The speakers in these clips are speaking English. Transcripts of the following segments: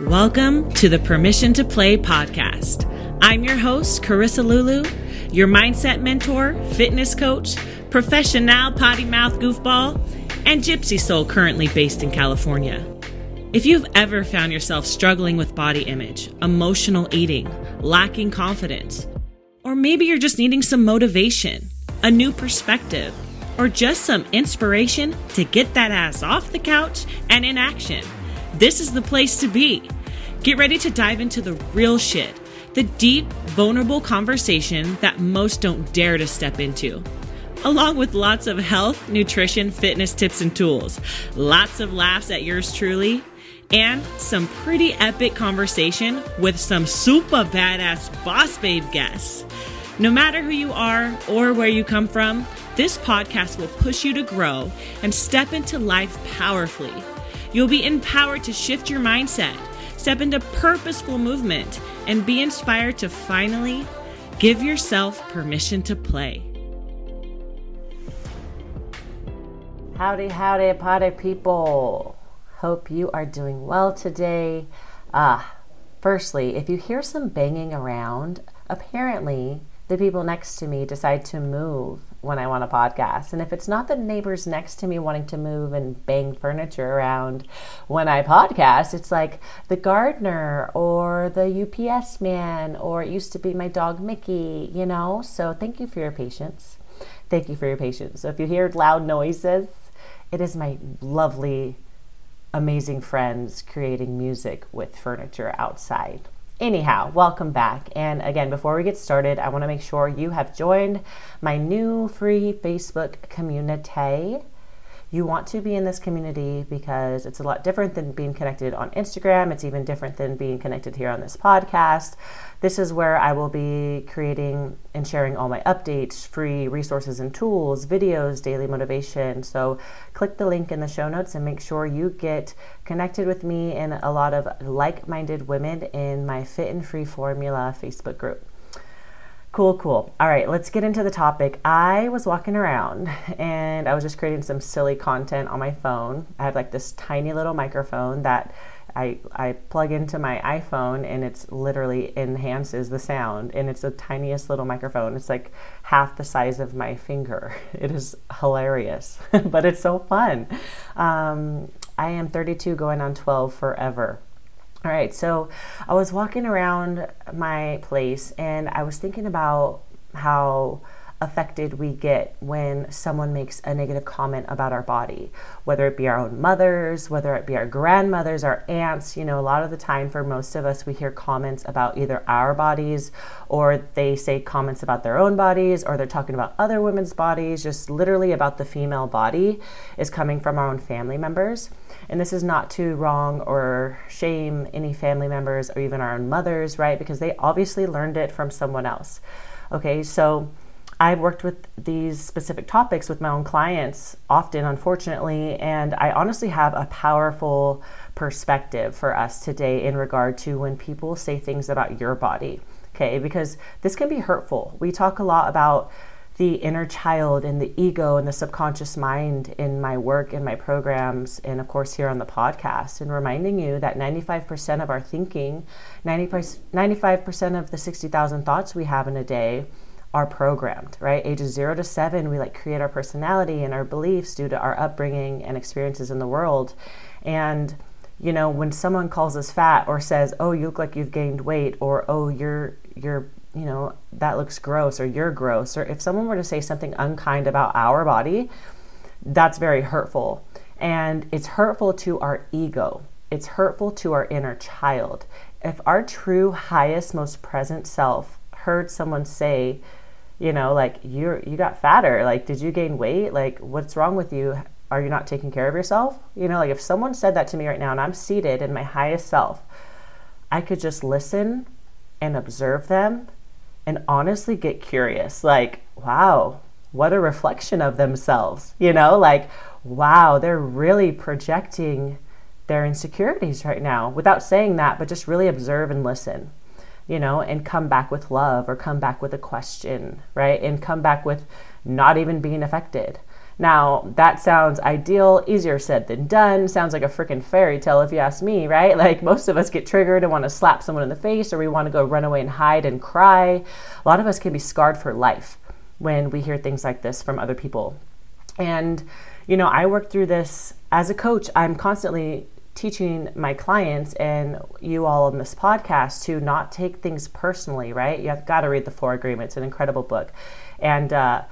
Welcome to the Permission to Play podcast. I'm your host, Carissa Lulu, your mindset mentor, fitness coach, professional potty mouth goofball, and gypsy soul currently based in California. If you've ever found yourself struggling with body image, emotional eating, lacking confidence, or maybe you're just needing some motivation, a new perspective, or just some inspiration to get that ass off the couch and in action, this is the place to be. Get ready to dive into the real shit, the deep, vulnerable conversation that most don't dare to step into. Along with lots of health, nutrition, fitness tips and tools, lots of laughs at yours truly, and some pretty epic conversation with some super badass boss babe guests. No matter who you are or where you come from, this podcast will push you to grow and step into life powerfully. You'll be empowered to shift your mindset, step into purposeful movement, and be inspired to finally give yourself permission to play. Howdy, howdy, party people. Hope you are doing well today. Ah, firstly, if you hear some banging around, apparently the people next to me decide to move when I want a podcast. And if it's not the neighbors next to me wanting to move and bang furniture around when I podcast, it's like the gardener or the UPS man, or it used to be my dog Mickey, you know? So thank you for your patience. Thank you for your patience. So if you hear loud noises, it is my lovely, amazing friends creating music with furniture outside. Anyhow, welcome back. And again, before we get started, I want to make sure you have joined my new free Facebook community. You want to be in this community because it's a lot different than being connected on Instagram. It's even different than being connected here on this podcast. This is where I will be creating and sharing all my updates, free resources and tools, videos, daily motivation. So click the link in the show notes and make sure you get connected with me and a lot of like minded women in my Fit and Free Formula Facebook group. Cool, cool. All right, let's get into the topic. I was walking around and I was just creating some silly content on my phone. I have like this tiny little microphone that I, I plug into my iPhone and it's literally enhances the sound and it's the tiniest little microphone. It's like half the size of my finger. It is hilarious, but it's so fun. Um, I am 32 going on 12 forever. All right, so I was walking around my place and I was thinking about how affected we get when someone makes a negative comment about our body, whether it be our own mothers, whether it be our grandmothers, our aunts. You know, a lot of the time for most of us, we hear comments about either our bodies or they say comments about their own bodies or they're talking about other women's bodies, just literally about the female body is coming from our own family members. And this is not to wrong or shame any family members or even our own mothers, right? Because they obviously learned it from someone else. Okay, so I've worked with these specific topics with my own clients often, unfortunately, and I honestly have a powerful perspective for us today in regard to when people say things about your body, okay? Because this can be hurtful. We talk a lot about the inner child and the ego and the subconscious mind in my work in my programs and of course here on the podcast and reminding you that 95% of our thinking 95% of the 60,000 thoughts we have in a day are programmed, right? Ages zero to seven, we like create our personality and our beliefs due to our upbringing and experiences in the world. And, you know, when someone calls us fat or says, oh, you look like you've gained weight, or oh, you're, you're, you know, that looks gross, or you're gross, or if someone were to say something unkind about our body, that's very hurtful. And it's hurtful to our ego. It's hurtful to our inner child. If our true, highest, most present self heard someone say, you know like you're you got fatter. Like did you gain weight? Like what's wrong with you? Are you not taking care of yourself? You know like if someone said that to me right now and i'm seated in my highest self i could just listen and observe them and honestly get curious. Like wow what a reflection of themselves you know? Like wow they're really projecting their insecurities right now without saying that but just really observe and listen you know, and come back with love or come back with a question, right? And come back with not even being affected. Now, that sounds ideal, easier said than done. Sounds like a freaking fairy tale if you ask me, right? Like most of us get triggered and want to slap someone in the face or we want to go run away and hide and cry. A lot of us can be scarred for life when we hear things like this from other people. And, you know, I work through this as a coach. I'm constantly teaching my clients and you all on this podcast to not take things personally, right? You have got to read the Four Agreements, an incredible book. And, uh,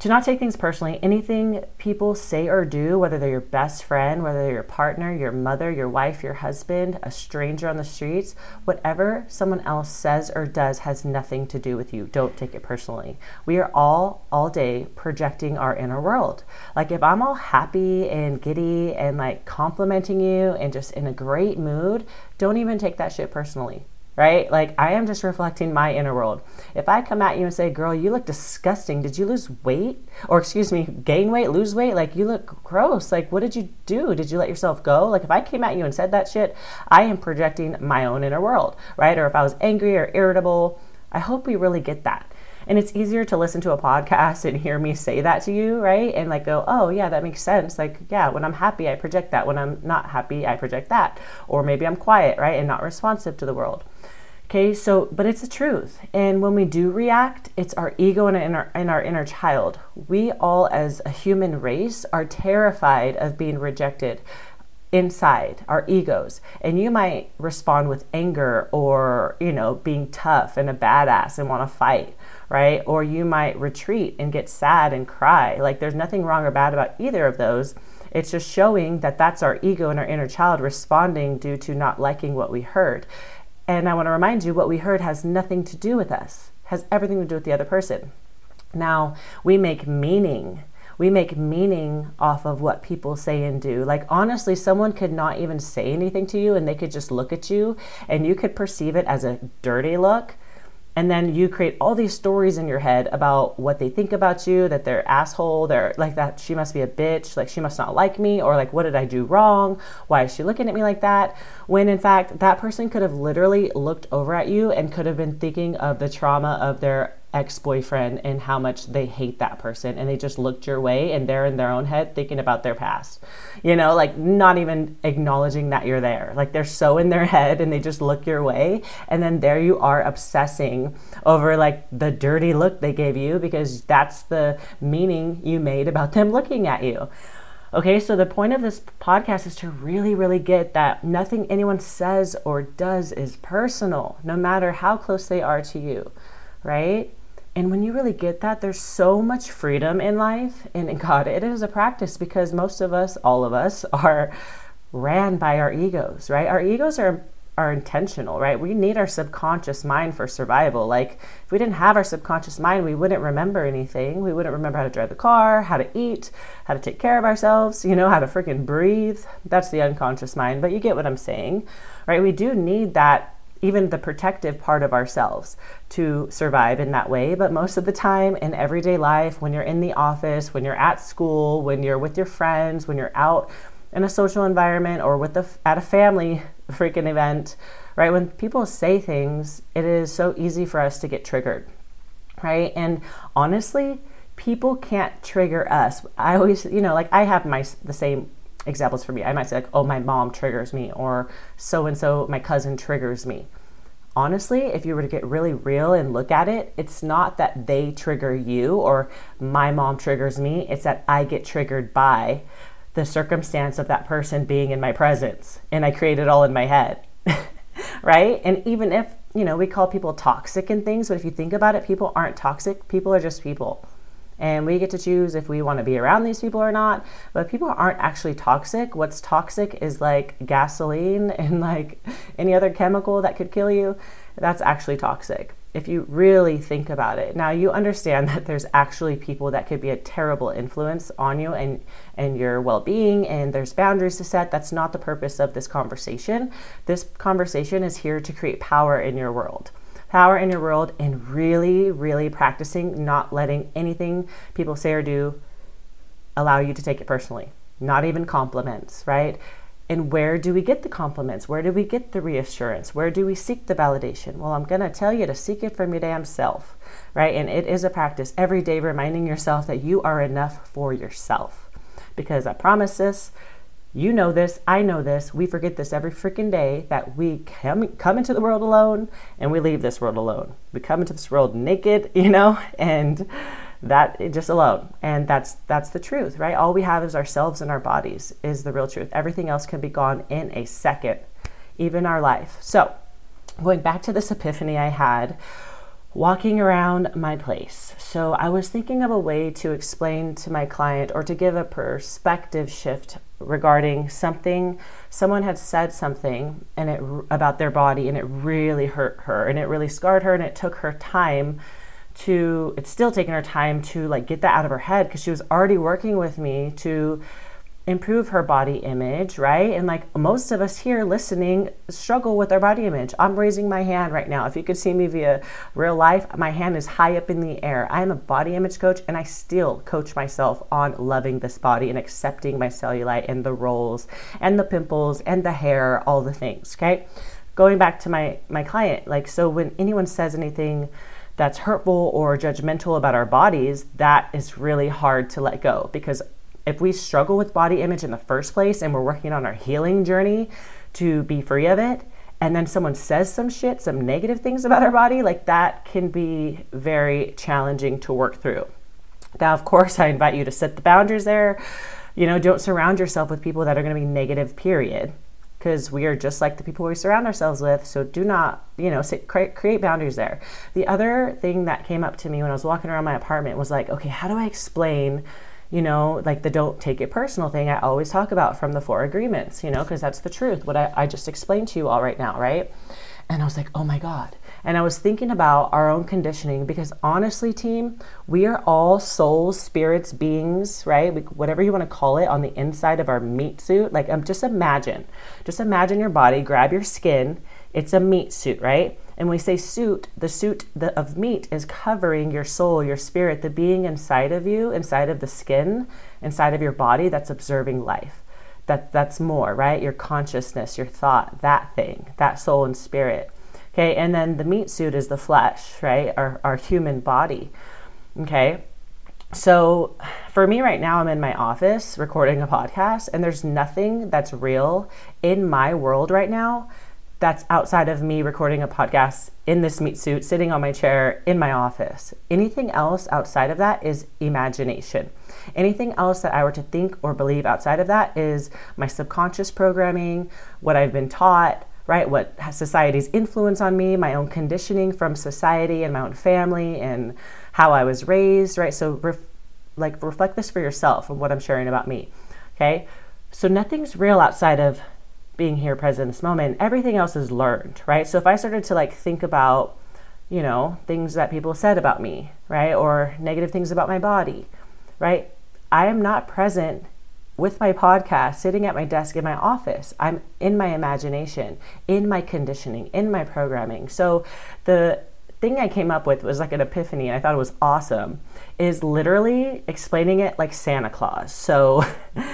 to not take things personally. Anything people say or do, whether they're your best friend, whether they're your partner, your mother, your wife, your husband, a stranger on the streets, whatever someone else says or does has nothing to do with you. Don't take it personally. We are all, all day, projecting our inner world. Like if I'm all happy and giddy and like complimenting you and just in a great mood, don't even take that shit personally right? Like I am just reflecting my inner world. If I come at you and say, "Girl, you look disgusting. Did you lose weight?" Or excuse me, gain weight, lose weight? Like you look gross. Like what did you do? Did you let yourself go? Like if I came at you and said that shit, I am projecting my own inner world, right? Or if I was angry or irritable, I hope we really get that. And it's easier to listen to a podcast and hear me say that to you, right? And like go, oh, yeah, that makes sense. Like, yeah, when I'm happy, I project that. When I'm not happy, I project that. Or maybe I'm quiet, right? And not responsive to the world. Okay, so, but it's the truth. And when we do react, it's our ego and our, and our inner child. We all, as a human race, are terrified of being rejected inside our egos. And you might respond with anger or, you know, being tough and a badass and want to fight, right? Or you might retreat and get sad and cry. Like, there's nothing wrong or bad about either of those. It's just showing that that's our ego and our inner child responding due to not liking what we heard. And I want to remind you what we heard has nothing to do with us, has everything to do with the other person. Now, we make meaning. We make meaning off of what people say and do. Like, honestly, someone could not even say anything to you and they could just look at you and you could perceive it as a dirty look and then you create all these stories in your head about what they think about you that they're asshole they're like that she must be a bitch like she must not like me or like what did i do wrong? Why is she looking at me like that? When in fact that person could have literally looked over at you and could have been thinking of the trauma of their ex boyfriend and how much they hate that person. And they just looked your way and they're in their own head thinking about their past. You know, like not even acknowledging that you're there. Like they're so in their head and they just look your way. And then there you are obsessing over like the dirty look they gave you because that's the meaning you made about them looking at you. Okay, so the point of this podcast is to really, really get that nothing anyone says or does is personal, no matter how close they are to you, right? And when you really get that, there's so much freedom in life. And God, it is a practice because most of us, all of us, are ran by our egos, right? Our egos are are intentional, right? We need our subconscious mind for survival. Like if we didn't have our subconscious mind, we wouldn't remember anything. We wouldn't remember how to drive the car, how to eat, how to take care of ourselves, you know, how to freaking breathe. That's the unconscious mind, but you get what I'm saying, right? We do need that even the protective part of ourselves to survive in that way. But most of the time in everyday life, when you're in the office, when you're at school, when you're with your friends, when you're out in a social environment or with the, at a family freaking event, right? When people say things, it is so easy for us to get triggered, right? And honestly, people can't trigger us. I always, you know, like I have my the same examples for me. I might say like, "Oh, my mom triggers me," or "So and so, my cousin triggers me." Honestly, if you were to get really real and look at it, it's not that they trigger you or my mom triggers me. It's that I get triggered by the circumstance of that person being in my presence, and I create it all in my head, right? And even if you know we call people toxic and things, but if you think about it, people aren't toxic. People are just people and we get to choose if we want to be around these people or not. But people aren't actually toxic. What's toxic is like gasoline and like any other chemical that could kill you. That's actually toxic if you really think about it. Now you understand that there's actually people that could be a terrible influence on you and and your well-being and there's boundaries to set. That's not the purpose of this conversation. This conversation is here to create power in your world power in your world and really, really practicing not letting anything people say or do allow you to take it personally. Not even compliments, right? And where do we get the compliments? Where do we get the reassurance? Where do we seek the validation? Well, I'm going to tell you to seek it from your damn self, right? And it is a practice every day reminding yourself that you are enough for yourself. Because I promise this, you know this, I know this, we forget this every freaking day that we come, come into the world alone and we leave this world alone. We come into this world naked, you know, and that just alone. And that's that's the truth right? All we have is ourselves and our bodies is the real truth. Everything else can be gone in a second even our life. So going back to this epiphany i had walking around my place. So i was thinking of a way to explain to my client or to give a perspective shift regarding something someone had said something and it about their body and it really hurt her and it really scarred her and it took her time to it's still taking her time to like get that out of her head because she was already working with me to improve her body image, right? And like most of us here listening struggle with our body image. I'm raising my hand right now. If you could see me via real life, my hand is high up in the air. I am a body image coach and I still coach myself on loving this body and accepting my cellulite and the rolls and the pimples and the hair, all the things, okay? Going back to my my client, like so when anyone says anything that's hurtful or judgmental about our bodies, that is really hard to let go because if we struggle with body image in the first place and we're working on our healing journey to be free of it, and then someone says some shit, some negative things about our body, like that can be very challenging to work through. Now, of course, I invite you to set the boundaries there. You know, don't surround yourself with people that are going to be negative, period because we are just like the people we surround ourselves with. So do not, you know, sit, create, create boundaries there. The other thing that came up to me when I was walking around my apartment was like, okay, how do I explain? You know, like the don't take it personal thing I always talk about from the four agreements, you know, because that's the truth, what I, I just explained to you all right now, right? And I was like, oh my God, and I was thinking about our own conditioning because honestly, team, we are all souls, spirits, beings, right? We, whatever you want to call it on the inside of our meat suit. Like, um, just imagine, just imagine your body, grab your skin. It's a meat suit, right? And we say suit, the suit of meat is covering your soul, your spirit, the being inside of you, inside of the skin, inside of your body that's observing life. That that's more, right? Your consciousness, your thought, that thing, that soul and spirit. Okay, and then the meat suit is the flesh, right? Our, our human body. Okay, so for me right now, I'm in my office recording a podcast, and there's nothing that's real in my world right now that's outside of me recording a podcast in this meat suit, sitting on my chair in my office. Anything else outside of that is imagination. Anything else that I were to think or believe outside of that is my subconscious programming, what I've been taught, right? What society's influence on me, my own conditioning from society and my own family, and how I was raised, right? So, ref- like, reflect this for yourself and what I'm sharing about me, okay? So, nothing's real outside of being here present in this moment. Everything else is learned, right? So, if I started to like think about, you know, things that people said about me, right? Or negative things about my body, right? I am not present with my podcast, sitting at my desk in my office. I'm in my imagination, in my conditioning, in my programming. So the thing I came up with was like an epiphany, and I thought it was awesome, is literally explaining it like Santa Claus. So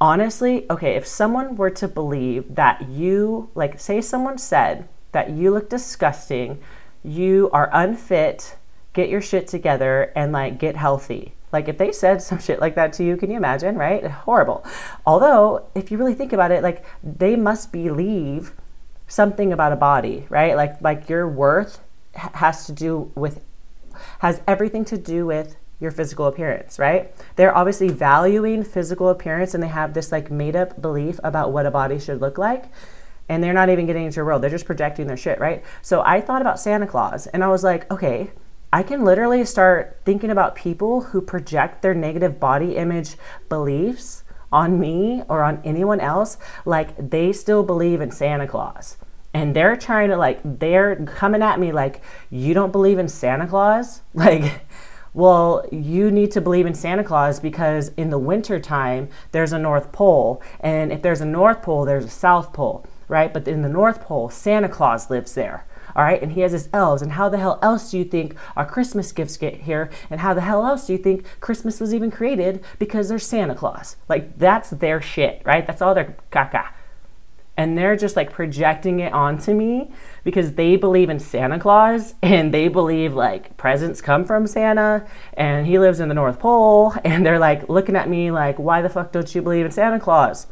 honestly, okay, if someone were to believe that you, like, say someone said that you look disgusting, you are unfit, get your shit together, and like get healthy like if they said some shit like that to you, can you imagine, right? Horrible. Although, if you really think about it, like they must believe something about a body, right? Like like your worth has to do with has everything to do with your physical appearance, right? They're obviously valuing physical appearance and they have this like made up belief about what a body should look like. And they're not even getting into your world. They're just projecting their shit, right? So I thought about Santa Claus and I was like, okay, I can literally start thinking about people who project their negative body image beliefs on me or on anyone else like they still believe in Santa Claus. And they're trying to like they're coming at me like you don't believe in Santa Claus? Like well, you need to believe in Santa Claus because in the wintertime there's a North Pole. And if there's a North Pole, there's a South Pole, right? But in the North Pole, Santa Claus lives there all right? And he has his elves. And how the hell else do you think our Christmas gifts get here? And how the hell else do you think Christmas was even created? Because there's Santa Claus. Like, that's their shit, right? That's all their caca. And they're just like projecting it onto me because they believe in Santa Claus and they believe like presents come from Santa and he lives in the North Pole. And they're like looking at me like, why the fuck don't you believe in Santa Claus?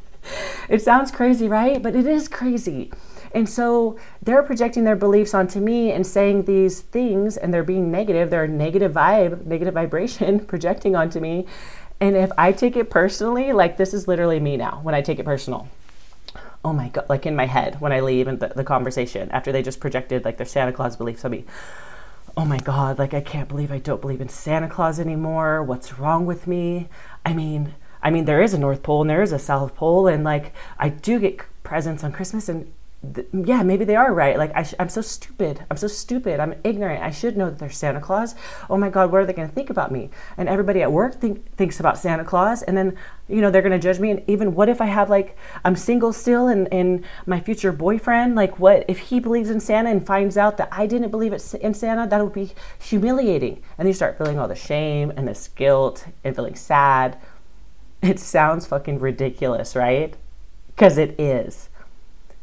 it sounds crazy, right? But it is crazy. And so they're projecting their beliefs onto me and saying these things, and they're being negative. They're negative vibe, negative vibration projecting onto me. And if I take it personally, like this is literally me now when I take it personal. Oh my God, like in my head when I leave and the, the conversation after they just projected like their Santa Claus beliefs on me. Oh my God, like I can't believe I don't believe in Santa Claus anymore. What's wrong with me? I mean, I mean, there is a North Pole and there is a South Pole, and like I do get presents on Christmas, and th- yeah, maybe they are right. Like I sh- I'm so stupid. I'm so stupid. I'm ignorant. I should know that they're Santa Claus. Oh my God, what are they going to think about me? And everybody at work think- thinks about Santa Claus, and then you know they're going to judge me. And even what if I have like I'm single still, and and my future boyfriend, like what if he believes in Santa and finds out that I didn't believe in Santa? That would be humiliating. And you start feeling all the shame and this guilt and feeling sad. It sounds fucking ridiculous, right? Because it is.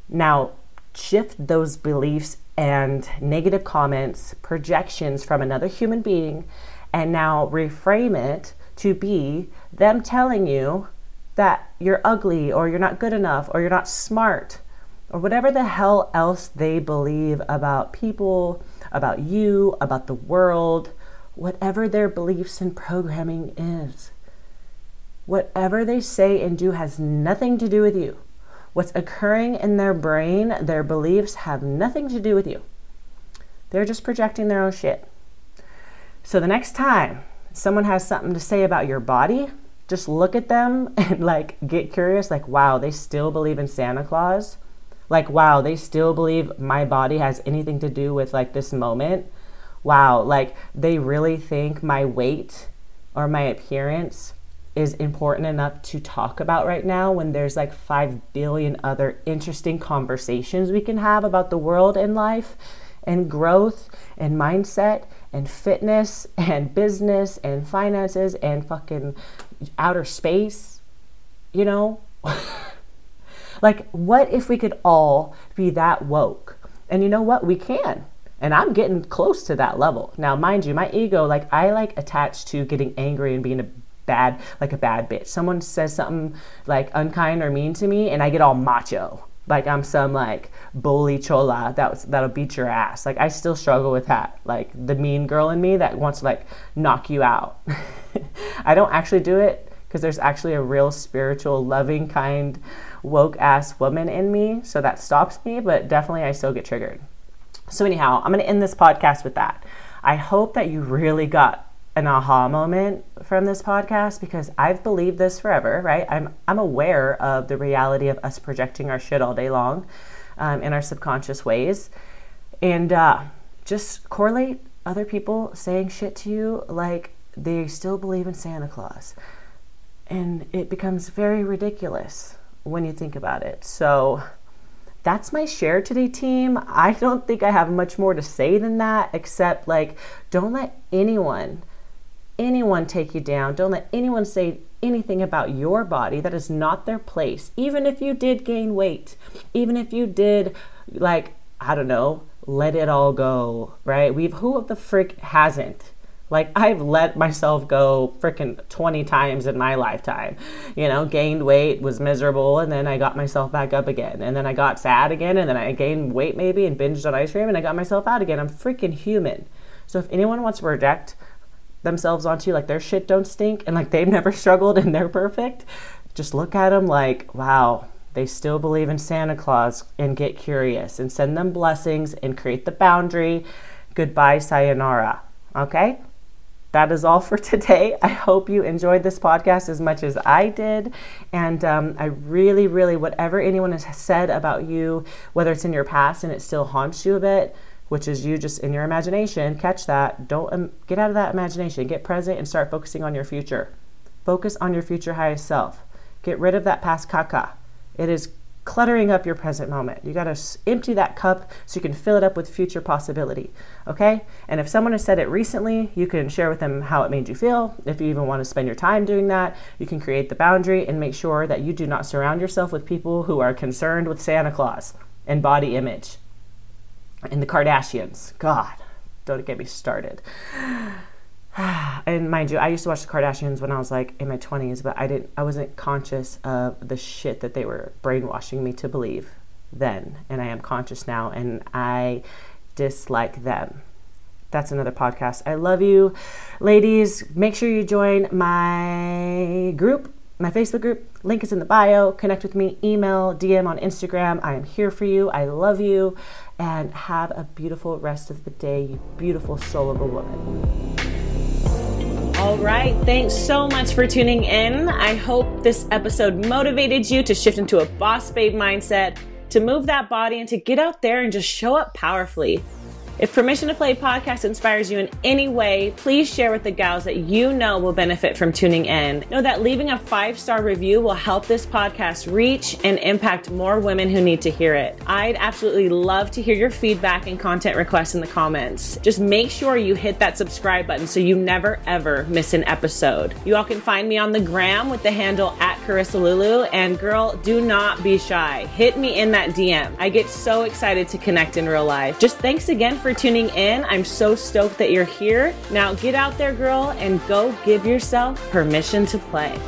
Now, shift those beliefs and negative comments, projections from another human being, and now reframe it to be them telling you that you're ugly or you're not good enough or you're not smart or whatever the hell else they believe about people, about you, about the world, whatever their beliefs and programming is. Whatever they say and do has nothing to do with you. What's occurring in their brain, their beliefs have nothing to do with you. They're just projecting their own shit. So the next time someone has something to say about your body, just look at them and like get curious like wow, they still believe in Santa Claus? Like wow, they still believe my body has anything to do with like this moment? Wow, like they really think my weight or my appearance is important enough to talk about right now when there's like 5 billion other interesting conversations we can have about the world and life and growth and mindset and fitness and business and finances and fucking outer space, you know? like, what if we could all be that woke? And you know what? We can. And I'm getting close to that level. Now, mind you, my ego, like, I like attached to getting angry and being a bad, like a bad bitch. Someone says something like unkind or mean to me, and I get all macho. Like I'm some like bully chola that that'll beat your ass. Like I still struggle with that. Like the mean girl in me that wants to like knock you out. I don't actually do it because there's actually a real spiritual, loving, kind, woke ass woman in me. So that stops me, but definitely I still get triggered. So, anyhow, I'm going to end this podcast with that. I hope that you really got an aha moment from this podcast because I've believed this forever, right? I'm I'm aware of the reality of us projecting our shit all day long um, in our subconscious ways, and uh, just correlate other people saying shit to you like they still believe in Santa Claus, and it becomes very ridiculous when you think about it. So. That's my share today, team. I don't think I have much more to say than that, except like, don't let anyone anyone take you down. Don't let anyone say anything about your body. That is not their place. Even if you did gain weight, even if you did, like, I don't know, let it all go, right? We've, who of the frick hasn't? Like, I've let myself go freaking 20 times in my lifetime. You know, gained weight, was miserable, and then I got myself back up again. And then I got sad again, and then I gained weight maybe and binged on ice cream, and I got myself out again. I'm freaking human. So if anyone wants to project themselves onto you like their shit don't stink and like they've never struggled and they're perfect just look at them like wow they still believe in santa claus and get curious and send them blessings and create the boundary goodbye sayonara okay that is all for today. I hope you enjoyed this podcast as much as I did. And um, I really, really, whatever anyone has said about you, whether it's in your past and it still haunts you a bit, which is you just in your imagination catch that don't um, get out of that imagination get present and start focusing on your future focus on your future highest self get rid of that past caca it is cluttering up your present moment. You got to empty that cup so you can fill it up with future possibility. Okay? And if someone has said it recently, you can share with them how it made you feel. If you even want to spend your time doing that, you can create the boundary and make sure that you do not surround yourself with people who are concerned with Santa Claus and body image and the Kardashians. God, don't get me started. and mind you, I used to watch the Kardashians when I was like in my 20s, but I didn't I wasn't conscious of the shit that they were brainwashing me to believe then, and I am conscious now and I dislike them. That's another podcast. I love you. Ladies, make sure you join my group, my Facebook group. Link is in the bio. Connect with me, email, DM on Instagram. I am here for you. I love you. And have a beautiful rest of the day, you beautiful soul of a woman. All right. Thanks so much for tuning in. I hope this episode motivated you to shift into a boss babe mindset, to move that body, and to get out there and just show up powerfully. If Permission to Play podcast inspires you in any way, please share with the gals that you know will benefit from tuning in. Know that leaving a five star review will help this podcast reach and impact more women who need to hear it. I'd absolutely love to hear your feedback and content requests in the comments. Just make sure you hit that subscribe button so you never ever miss an episode. You all can find me on the gram with the handle at Carissa Lulu. And girl, do not be shy. Hit me in that DM. I get so excited to connect in real life. Just thanks again for for tuning in. I'm so stoked that you're here. Now get out there, girl, and go give yourself permission to play.